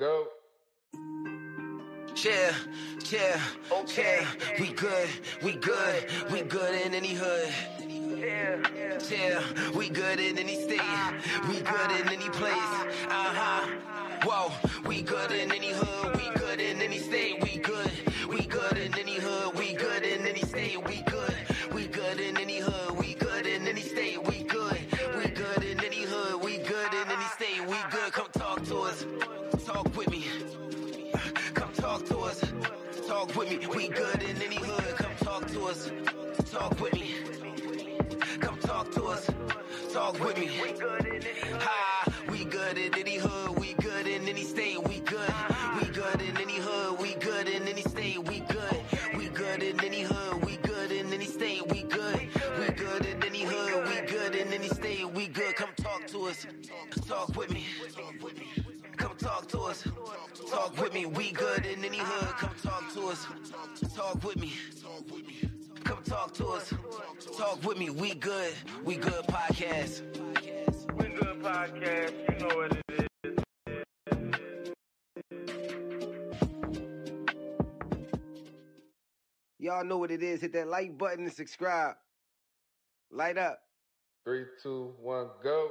go. Yeah, yeah, okay. We good, we good, we good in any hood. Yeah, yeah. we good in any state. We good in any place. Uh huh. Whoa, we good in any hood. We good in any state. We good Talk with me. Ha, we good in any hood. We good in any state. We good. We good in any hood. We good in any state. We good. We good in any hood. We good in any state. We good. We good in any hood. We good in any state. We good. Come talk to us. Talk with me. Come talk to us. Talk with me. We good in any hood. Come talk to us. Talk with me. Come talk to us. Talk with me. We good. We good podcast. We good podcast. You know what it is. Y'all know what it is. Hit that like button and subscribe. Light up. Three, two, one, go.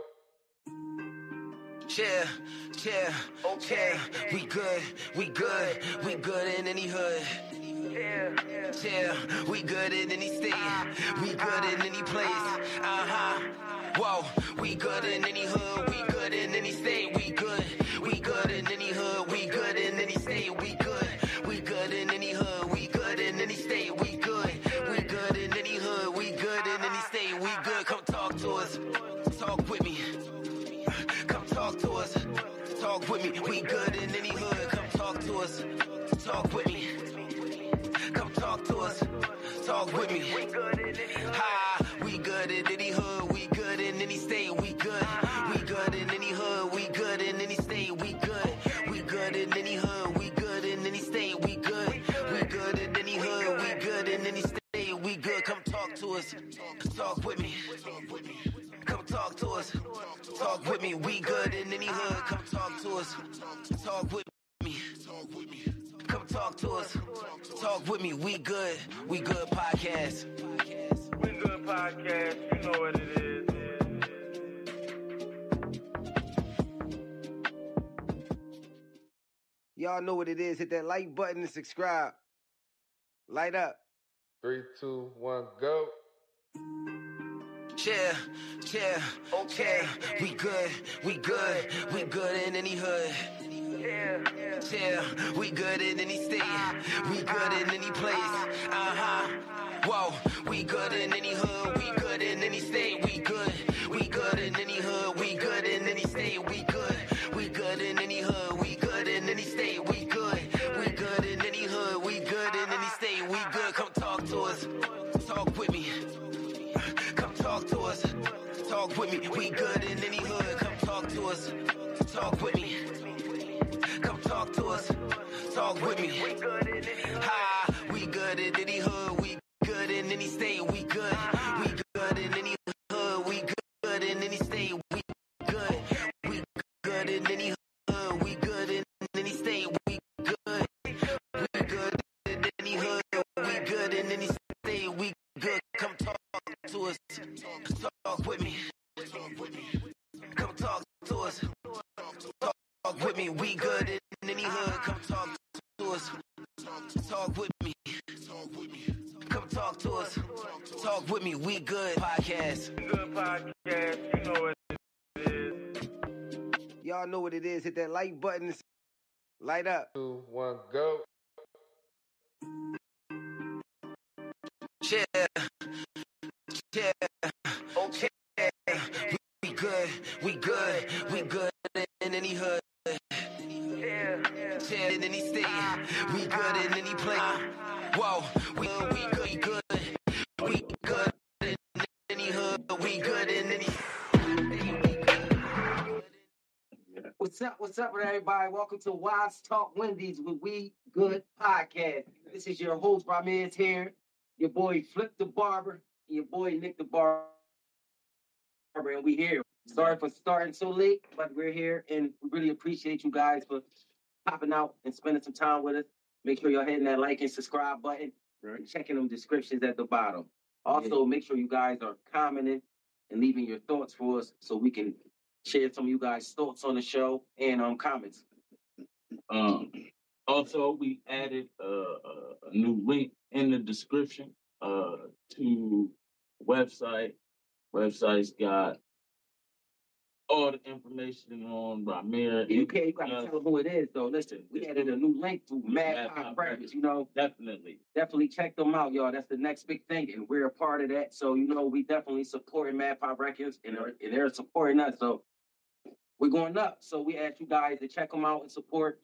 Yeah, yeah, okay. We good, we good, we good in any hood. Yeah, we good in any state. We good in any place. Uh huh. Whoa, we good in any hood. We good in any state. We good With me. We good in any hood. We good in any state. We good. We good in any hood. We good in any state. We good. We good in any hood. We good in any state. We good. We good in any hood. We good in any state. We good. Come talk to us. Talk with me. Come talk to us. Talk with me. We good in any hood. Come talk to us. Talk with me. Come talk to us. Talk with me. We good. We good podcast. We good podcast. You know what it is. Y'all know what it is. Hit that like button and subscribe. Light up. Three, two, one, go. Yeah, yeah, okay. We good. We good. We good in any hood. Yeah, we good in any state. We good in any place. Uh huh. Whoa, we good in any hood. We good in any state. We good. We good in any hood. We good in any state. We Talk with me. We good in any hood. We good in any state. We good. We good up. Two, one, go. Yeah. Yeah. What's up? With everybody? Welcome to Wise Talk Wednesdays with We Good Podcast. This is your host, Rymir here. Your boy Flip the Barber, and your boy Nick the Barber, and we here. Sorry for starting so late, but we're here, and we really appreciate you guys for popping out and spending some time with us. Make sure y'all hitting that like and subscribe button Right. and checking them descriptions at the bottom. Also, make sure you guys are commenting and leaving your thoughts for us so we can share some of you guys' thoughts on the show and um comments. Um, also, we added uh, a, new link in the description uh, to website. Website's got all the information on Rymir. You can't you gotta Uh, tell who it is though. Listen, we added a new link to Madd Pop Records, you know. Definitely. definitely check them out, y'all. That's the next big thing, and we're a part of that. So you know, we definitely supporting Madd Pop Records, and they're, and they're supporting us. So we're going up. So we ask you guys to check them out and support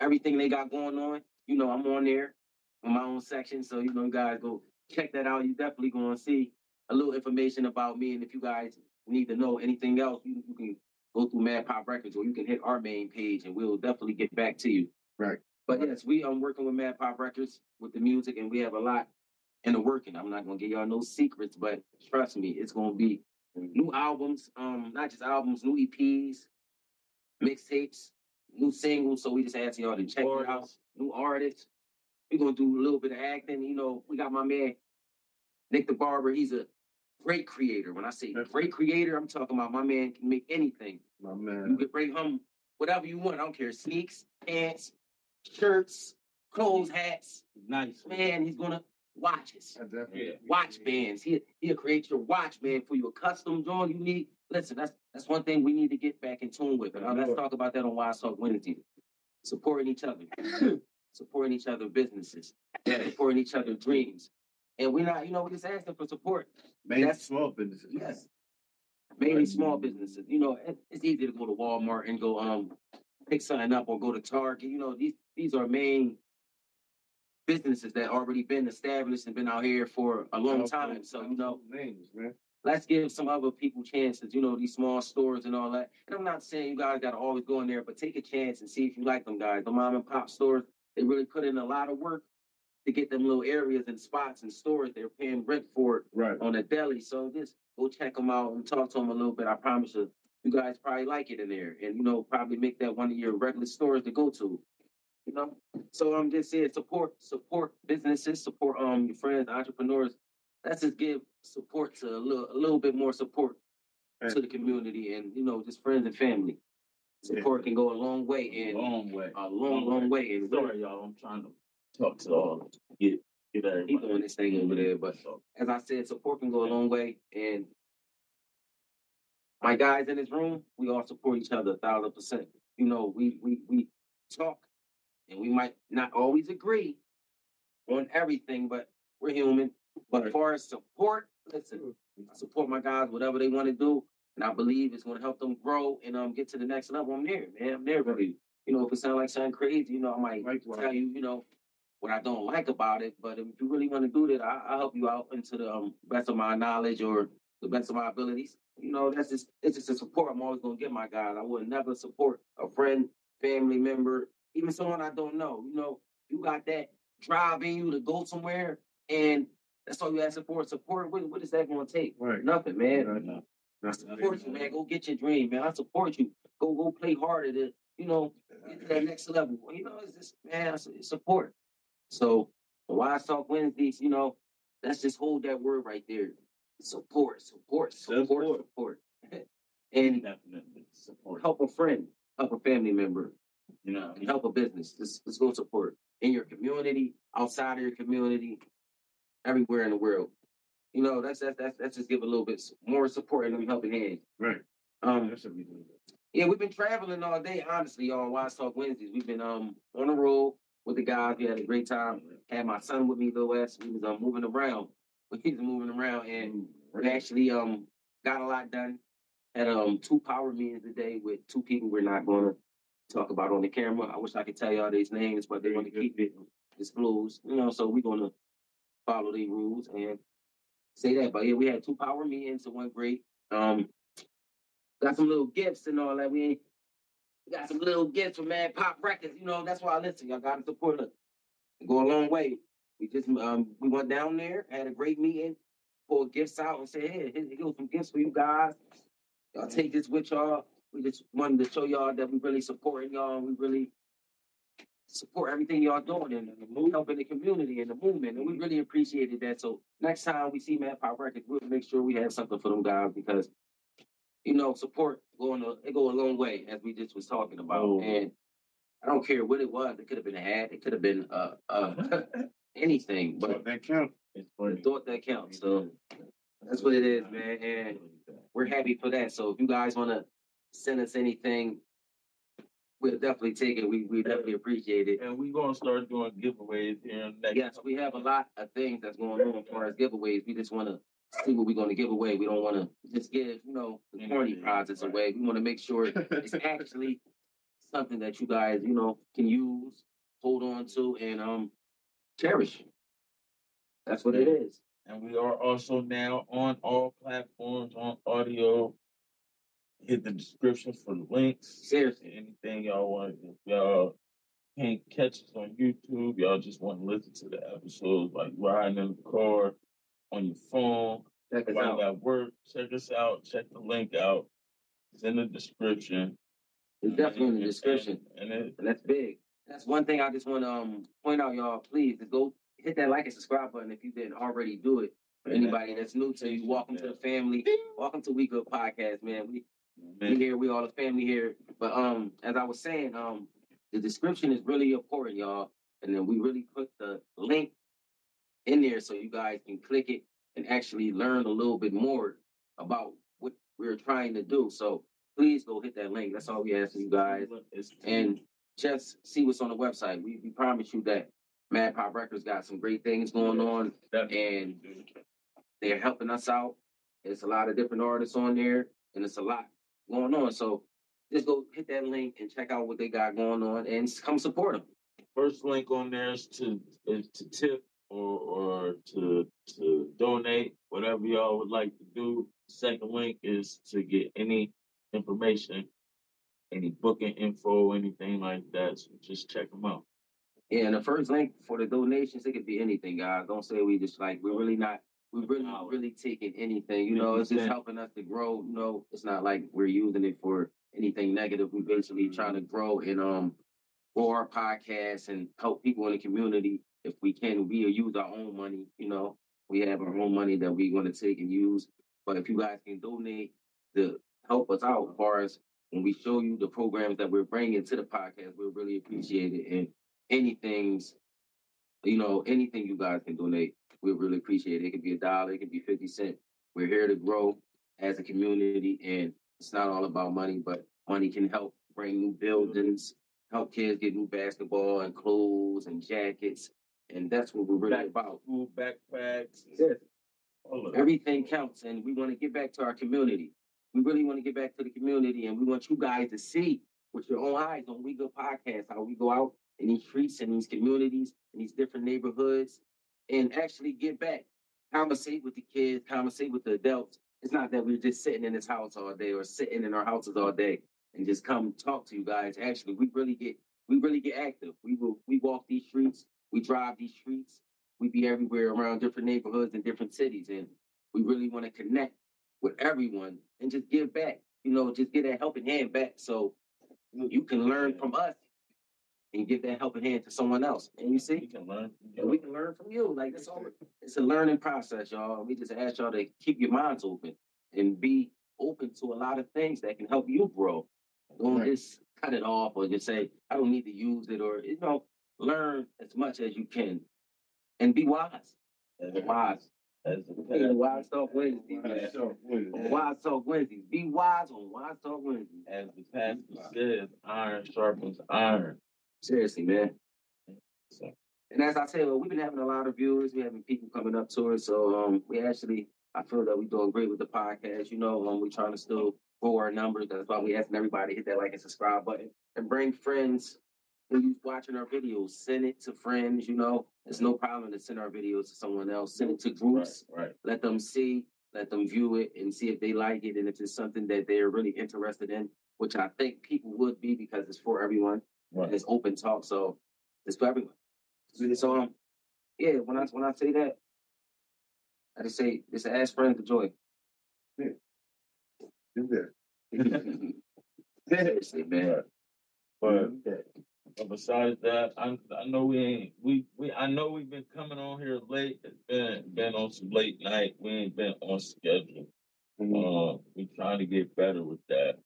everything they got going on. You know, I'm on there in my own section, so you know, you guys go check that out. You definitely going to see a little information about me, and if you guys need to know anything else, you, you can go through Madd Pop Records, or you can hit our main page, and we'll definitely get back to you. Right. But yes, we um working with Madd Pop Records with the music, and we have a lot in the working. I'm not gonna give y'all no secrets, but trust me, it's gonna be new albums, um, not just albums, new EPs, mixtapes, new singles. So we just ask y'all to check it out. New artists. We're gonna do a little bit of acting. You know, we got my man Nick the Barber. He's a great creator. When I say great creator, I'm talking about my man can make anything. My man. You can bring him whatever you want. I don't care. Sneaks, pants, shirts, clothes, hats. Nice. Man, he's gonna watches. Yeah. Watch bands. He he'll create your watch band for you. A custom drawing you need. Listen, that's that's one thing we need to get back in tune with. And uh, let's talk about that on Wise Talk Wednesday. Supporting each other. supporting each other businesses. Supporting each other dreams. And we're not, you know, we're just asking for support. Mainly That's- small businesses. Yes. Mainly small businesses. You know, it- it's easy to go to Walmart and go um pick something up or go to Target. You know, these these are main businesses that already been established and been out here for a long time. So, you know, names, man. let's give some other people chances, you know, these small stores and all that. And I'm not saying you guys gotta always go in there, but take a chance and see if you like them guys. The mom and pop stores, they really put in a lot of work to get them little areas and spots and stores they're paying rent for it Right. on a deli. So just go check them out and talk to them a little bit. I promise you, you guys probably like it in there, and you know probably make that one of your regular stores to go to. You know, so I'm just saying support support businesses, support um your friends, entrepreneurs. Let's just give support to a little a little bit more support to the community, and you know just friends and family. Support can go a long way, and long way. a long long way. And Sorry, y'all. I'm trying to talk to all. Get get everybody. He doing this thing over there, but as I said, support can go a long way. And my guys in this room, we all support each other a thousand percent. You know, we we we talk and we might not always agree on everything, but we're human. But as far as support, listen, I support my guys, whatever they want to do, and I believe it's going to help them grow and um get to the next level. I'm there, man. I'm there for you. You know, if it sounds like something crazy, you know, I might Likewise. tell you, you know, what I don't like about it. But if you really want to do that, I, I'll help you out into the um, best of my knowledge or the best of my abilities. You know, that's just it's just a support I'm always gonna give my guys. I would never support a friend, family member, even someone I don't know. You know, you got that drive in you to go somewhere, and that's all you asking for. Support. What, what is that gonna take? Right. Nothing, man. Right. no. I support you, man. Go get your dream, man. I support you. Go go play harder to, you know, get to that next level. You know, it's just man, it's support. So the Wise Talk Wednesdays, you know, let's just hold that word right there. Support, support, support, Support. support. and Definitely support. help a friend, help a family member, You know, help a business. Let's, let's go support in your community, outside of your community, everywhere in the world. You know, that's that's that's, that's just give a little bit more support and helping hands. Right. Um, That's what we do. yeah, we've been traveling all day, honestly, on Wise Talk Wednesdays. We've been um on the road with the guys. We had a great time. Had my son with me, Lil West. We was um, moving around. Was moving around and we actually um got a lot done. Had um two power meetings today with two people we're not gonna talk about on the camera. I wish I could tell y'all these names, but they want to keep it disclosed. You know, so we're gonna follow the rules and say that. But yeah, we had two power meetings. It went great. Um, got some little gifts and all that. We ain't we got some little gifts from Madd Pop Records. You know, that's why I listen. Y'all gotta support us. Go a long way. We just um we went down there, had a great meeting, pulled gifts out and said, hey, here, here some gifts for you guys. Y'all take this with y'all. We just wanted to show y'all that we really supporting y'all we really support everything y'all doing and the move, helping the community and the movement. And we really appreciated that. So next time we see Madd Pop Records, we'll make sure we have something for them guys because you know, support going a it go a long way as we just was talking about. Oh. And I don't care what it was. It could have been a hat. It could have been uh, uh anything, but that counts. It's the funny. thought that counts. So that's what it is, man. And we're happy for that. So if you guys want to send us anything, we'll definitely take it. We we definitely appreciate it. And we're gonna start doing giveaways here in next. Yes, we have a lot of things that's going on as far as giveaways. We just want to see what we're going to give away. We don't want to just give, you know, the corny prizes right. away. We want to make sure it's actually something that you guys, you know, can use, hold on to, and um cherish. That's what it is. And we are also now on all platforms on audio. Hit the description for the links. Seriously. Anything y'all want, if y'all can't catch us on YouTube, y'all just want to listen to the episodes like riding in the car, on your phone, Check us while out. at work. Check us out. Check the link out. It's in the description. It's definitely in the description. And, and it, And that's big. That's one thing I just want to um, point out, y'all. Please go hit that like and subscribe button if you didn't already do it. For anybody that's new to you, welcome to the family. Welcome to We Good Podcast, man. We we here, we all the family here. But um, as I was saying, um, the description is really important, y'all. And then we really put the link in there so you guys can click it and actually learn a little bit more about what we're trying to do. So please go hit that link. That's all we ask of you guys. And just see what's on the website. We, we promise you that Madd Pop Records got some great things going on. and- They're helping us out. There's a lot of different artists on there, and it's a lot going on. So just go hit that link and check out what they got going on, and come support them. first link on there is to is to tip or or to to donate whatever y'all would like to do. Second link is to get any information, any booking info, anything like that. So just check them out. Yeah, and the first link for the donations, it could be anything, guys. Don't say we just like we're really not we're really really taking anything. You know, it's just helping us to grow. You know, it's not like we're using it for anything negative. We're basically Mm-hmm. trying to grow and um grow our podcast and help people in the community. If we can, we use our own money. You know, we have our own money that we're going to take and use. But if you guys can donate to help us out, as far as when we show you the programs that we're bringing to the podcast, we'll really appreciate it. And anything's, you know, anything you guys can donate, we really appreciate it. It could be a dollar, it could be 50 cents. We're here to grow as a community, and it's not all about money, but money can help bring new buildings, help kids get new basketball and clothes and jackets. And that's what we're really Back- about. School backpacks, Yes. all of it. Everything counts, and we want to get back to our community. We really want to get back to the community, and we want you guys to see with your own eyes on We Good Podcast how we go out in these streets and these communities in these different neighborhoods and actually get back, conversate with the kids, conversate with the adults. It's not that we're just sitting in this house all day or sitting in our houses all day and just come talk to you guys. Actually, we really get we really get active. We will we walk these streets, we drive these streets, we be everywhere around different neighborhoods and different cities, and we really want to connect with everyone and just give back. You know, just get that helping hand back so you can learn from us and give that helping hand to someone else. And you We see, can learn from and we can learn from you. Like it's all it's a learning process, y'all. We just ask y'all to keep your minds open and be open to a lot of things that can help you grow. Don't Right. just cut it off or just say, I don't need to use it or you know, learn as much as you can and be wise. as, Wise. as the Hey, past, Wise Talk Wednesdays. man. Wise Talk Wednesdays. Be wise on Wise Talk Wednesdays. as the pastor says, iron sharpens iron. Seriously, man. So And as I said, well, we've been having a lot of viewers. We're having people coming up to us. So um, we actually, I feel that we're doing great with the podcast. You know, um, we're trying to still grow our numbers. That's why we're asking everybody to hit that like and subscribe button and bring friends who's watching our videos. Send it to friends. You know, it's no problem to send our videos to someone else. Send it to right, groups. right. Let them see. Let them view it and see if they like it and if it's something that they're really interested in, which I think people would be because it's for everyone and Right. it's open talk, so it's for everyone. So um, yeah, when I when I say that, I just say just ask friends to join. Is there? Seriously, man. But But besides that, I I know we ain't we we I know we've been coming on here late. It's been been on some late night. We ain't been on schedule. Uh, we trying to get better with that.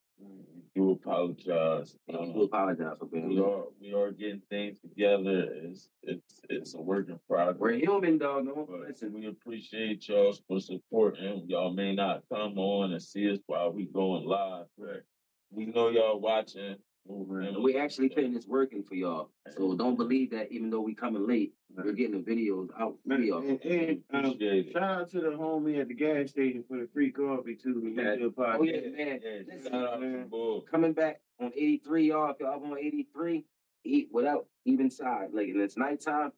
We do apologize. And we Uh, apologize for being we are we are getting things together. It's it's it's a work in progress. We're human, dog. No, listen. we appreciate y'all for supporting. Y'all may not come on and see us while we going live, but we know y'all watching. And we actually putting this working for y'all. So don't believe that even though we coming late, we're getting the videos out for Man, y'all. and, and um, shout out to the homie at the gas station for the free coffee too. We Yeah. do podcast. Oh yeah, man. Yeah, Listen, shout out to coming back on 83, y'all. If y'all on 83, eat without even side. Like, and it's nighttime.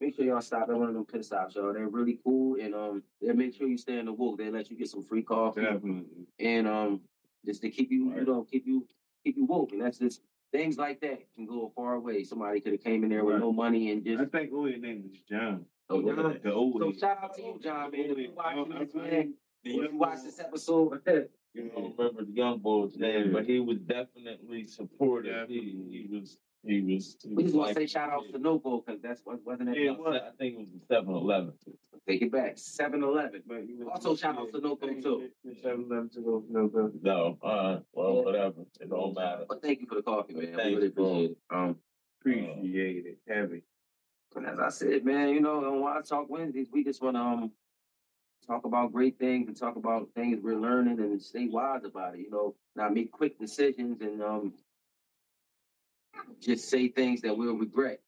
Make sure y'all stop at one of them pit stops, y'all. They're really cool, and um, they make sure you stay in the woke. They let you get some free coffee, Definitely. and um, just to keep you, you Right. know, keep you, keep you woke. And that's just things like that can go far away. Somebody could have came in there with Right. no money and just. I think Oya name was John. Oh, John. The old So shout out to you, John, man. If you watching I- this, man, if you watch this episode, don't remember the young boy's name, Yeah. but he was definitely supportive. Definitely. He, he was he was. he we just want to say shout out to Noco because that's what wasn't it? Yeah, I said- I think it was the 7-Eleven. Take it back, 7-Eleven. But Also, shout out to Noco, too. Seven eleven to go Noco. No, uh, well, Yeah. whatever. It don't matter. But thank you for the coffee, man. we Thanks, really bro. appreciate it. Um, Appreciate it. Heavy. and as I said, man, you know, on Why Talk Wednesdays, we just want to um talk about great things and talk about things we're learning and stay wise about it. You know, not make quick decisions and um just say things that we'll regret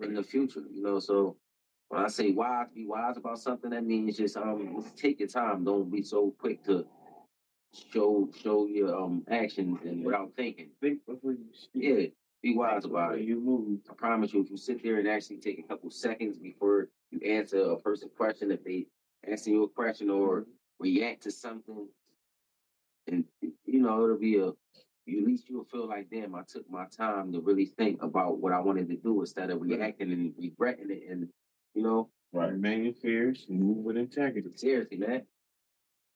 in the future. You know, so when I say wise, be wise about something, that means just um just take your time. Don't be so quick to show show your um actions and without thinking. Think before you speak. Yeah, be wise Think about it. You move. I promise you, if you sit there and actually take a couple seconds before you answer a person's question, if they answer you a question or react to something, and you know it'll be a, at least you'll feel like, damn, I took my time to really think about what I wanted to do instead of reacting and regretting it, and you know, Right. Remain fierce and move with integrity. seriously, man.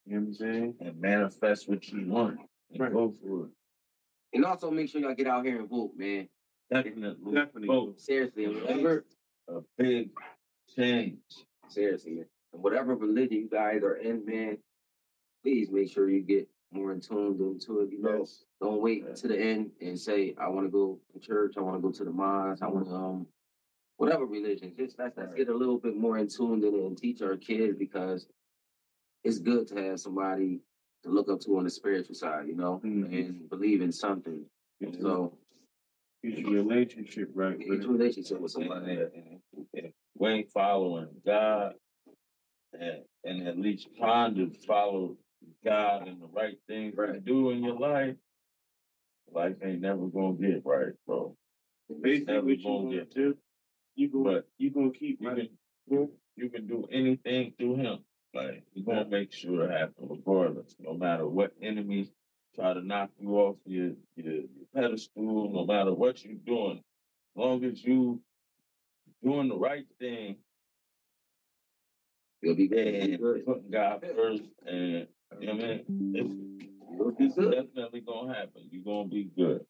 You know what I'm saying? And manifest what you want. And Right. go for it. And also make sure y'all get out here and vote, man. Definitely. Definitely. Vote. Seriously, whatever, A big change. seriously, man. And whatever religion you guys are in, man, please make sure you get more in tuned into it. You know, Yes. Don't wait to the end and say, I want to go to church, I want to go to the mosque, I want to, um, whatever religion. Just let's, let's Right. get a little bit more in tune in it and teach our kids because it's good to have somebody to look up to on the spiritual side, you know, Mhm. and believe in something. Get your, So, get your relationship right. get with relationship with And, somebody. and, and we ain't following God and, and at least trying to follow God and the right things right. to do in your life, life ain't never gonna get right, bro. Basically, what you gonna gonna get do? You go. But You gonna keep you running. can, you can do anything through him. Like he's gonna make sure it happens regardless, no matter what enemies try to knock you off your, your your pedestal, no matter what you're doing. As long as you doing the right thing You'll be good. Putting God first and you I mean it's, You'll it's definitely gonna happen. You're gonna be good.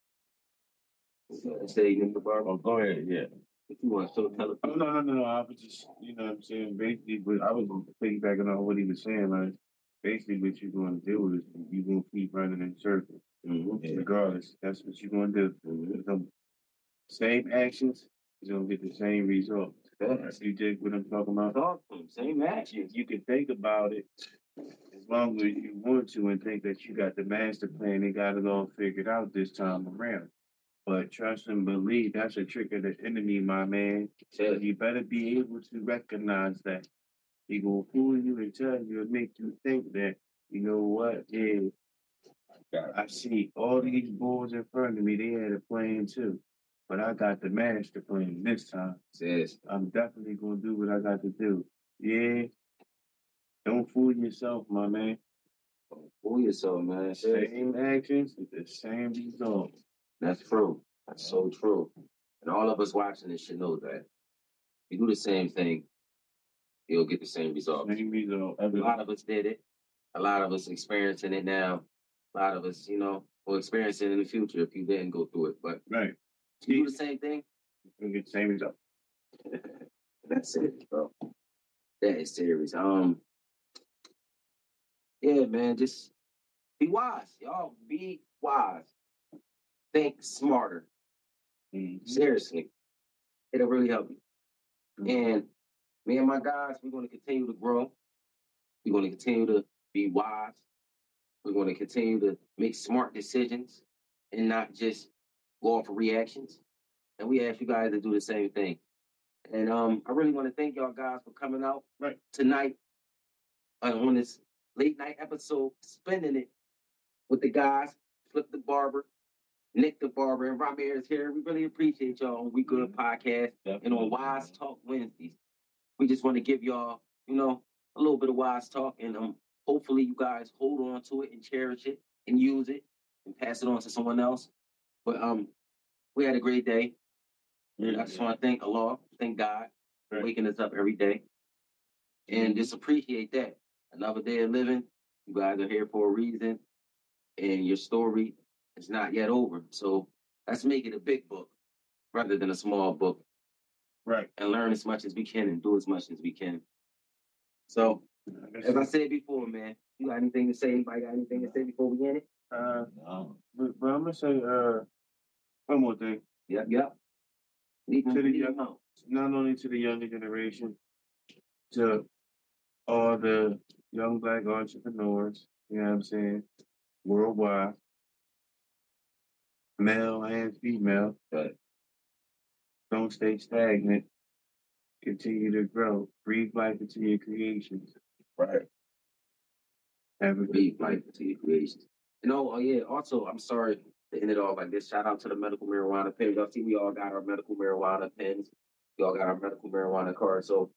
Say, Mr. Barber, Oh go ahead, yeah. if you want to show tell Oh no, no, no, no. I was just, you know, what I'm saying basically, but I was piggybacking on what he was saying. Like, basically, what you're going to do is you're going to keep running in circles, mm-hmm. Yeah. regardless. That's what you're going to do. It's gonna- Same actions you're going to get the same result. You dig what I'm talking about? Talk to. Same match. You, you can think about it as long as you want to and think that you got the master plan. and got it all figured out this time around. But trust and believe that's a trick of the enemy, my man. So you better be able to recognize that. He gonna fool you and tell you and make you think that, you know what, yeah, I see all these boys in front of me, they had a plan too. But I got the master plan this time. Says, I'm definitely gonna do what I got to do. Yeah. Don't fool yourself, my man. Don't fool yourself, man. Same actions, the same result. That's true. That's so true. And all of us watching this should know that. You do the same thing, you'll get the same result. Same result. A lot of us did it. A lot of us experiencing it now. A lot of us, you know, will experience it in the future if you didn't go through it. But Right. you do the same thing, You'll get the same result. That's it, bro. That is serious. Um, yeah, man, just be wise, y'all. Be wise. Think smarter. Mhm. Seriously, it'll really help you. And me and my guys, we're going to continue to grow. We're going to continue to be wise. We're going to continue to make smart decisions and not just go off of reactions. And we ask you guys to do the same thing. And um, I really want to thank y'all guys for coming out Right. tonight uh, on this late night episode, spending it with the guys, Flip the Barber, Nick the Barber, and Rymir here. We really appreciate y'all on We Good Podcast and on Wise Talk Wednesdays. We just want to give y'all, you know, a little bit of wise talk, and um, hopefully you guys hold on to it and cherish it and use it and pass it on to someone else. But um, we had a great day, and I just want to thank Allah, thank God for Right. waking us up every day, and just appreciate that. Another day of living. You guys are here for a reason, and your story is not yet over. So let's make it a big book rather than a small book Right. and learn as much as we can and do as much as we can. So, as I said, before, man, you got anything to say? Anybody got anything to say before we end it? uh, No. but, but I'm gonna say uh, one more thing. Yep, yep. Leave To the young- not only to the younger generation, to all the young black entrepreneurs, you know what I'm saying, worldwide, male and female. Right. Don't stay stagnant. Continue to grow. Breathe life into your creations. Right. Have a Breathe life into your creations. And oh, oh yeah, also, I'm sorry to end it off like this. Shout out to the medical marijuana pens. Y'all see, we all got our medical marijuana pens. We all got our medical marijuana cards. So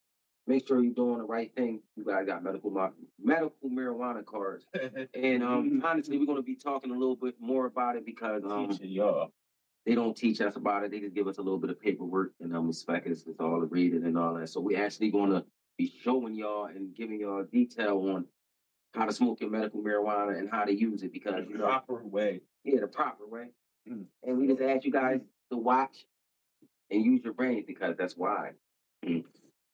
make sure you're doing the right thing. You guys got medical ma- medical marijuana cards. And um, honestly, we're going to be talking a little bit more about it because um, y'all. they don't teach us about it. They just give us a little bit of paperwork and um, expect us to all the reading and all that. So we're actually going to be showing y'all and giving y'all detail on how to smoke your medical marijuana and how to use it because you know, the Proper way. yeah, the proper way. Mm. And we just ask you guys to watch and use your brain because that's why.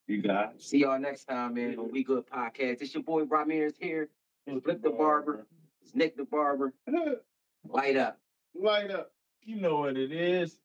You guys. See y'all next time, man. On We Good Podcast. It's your boy Rymir here. Flip the barber. It's Nick the barber. Light up. Light up. You know what it is.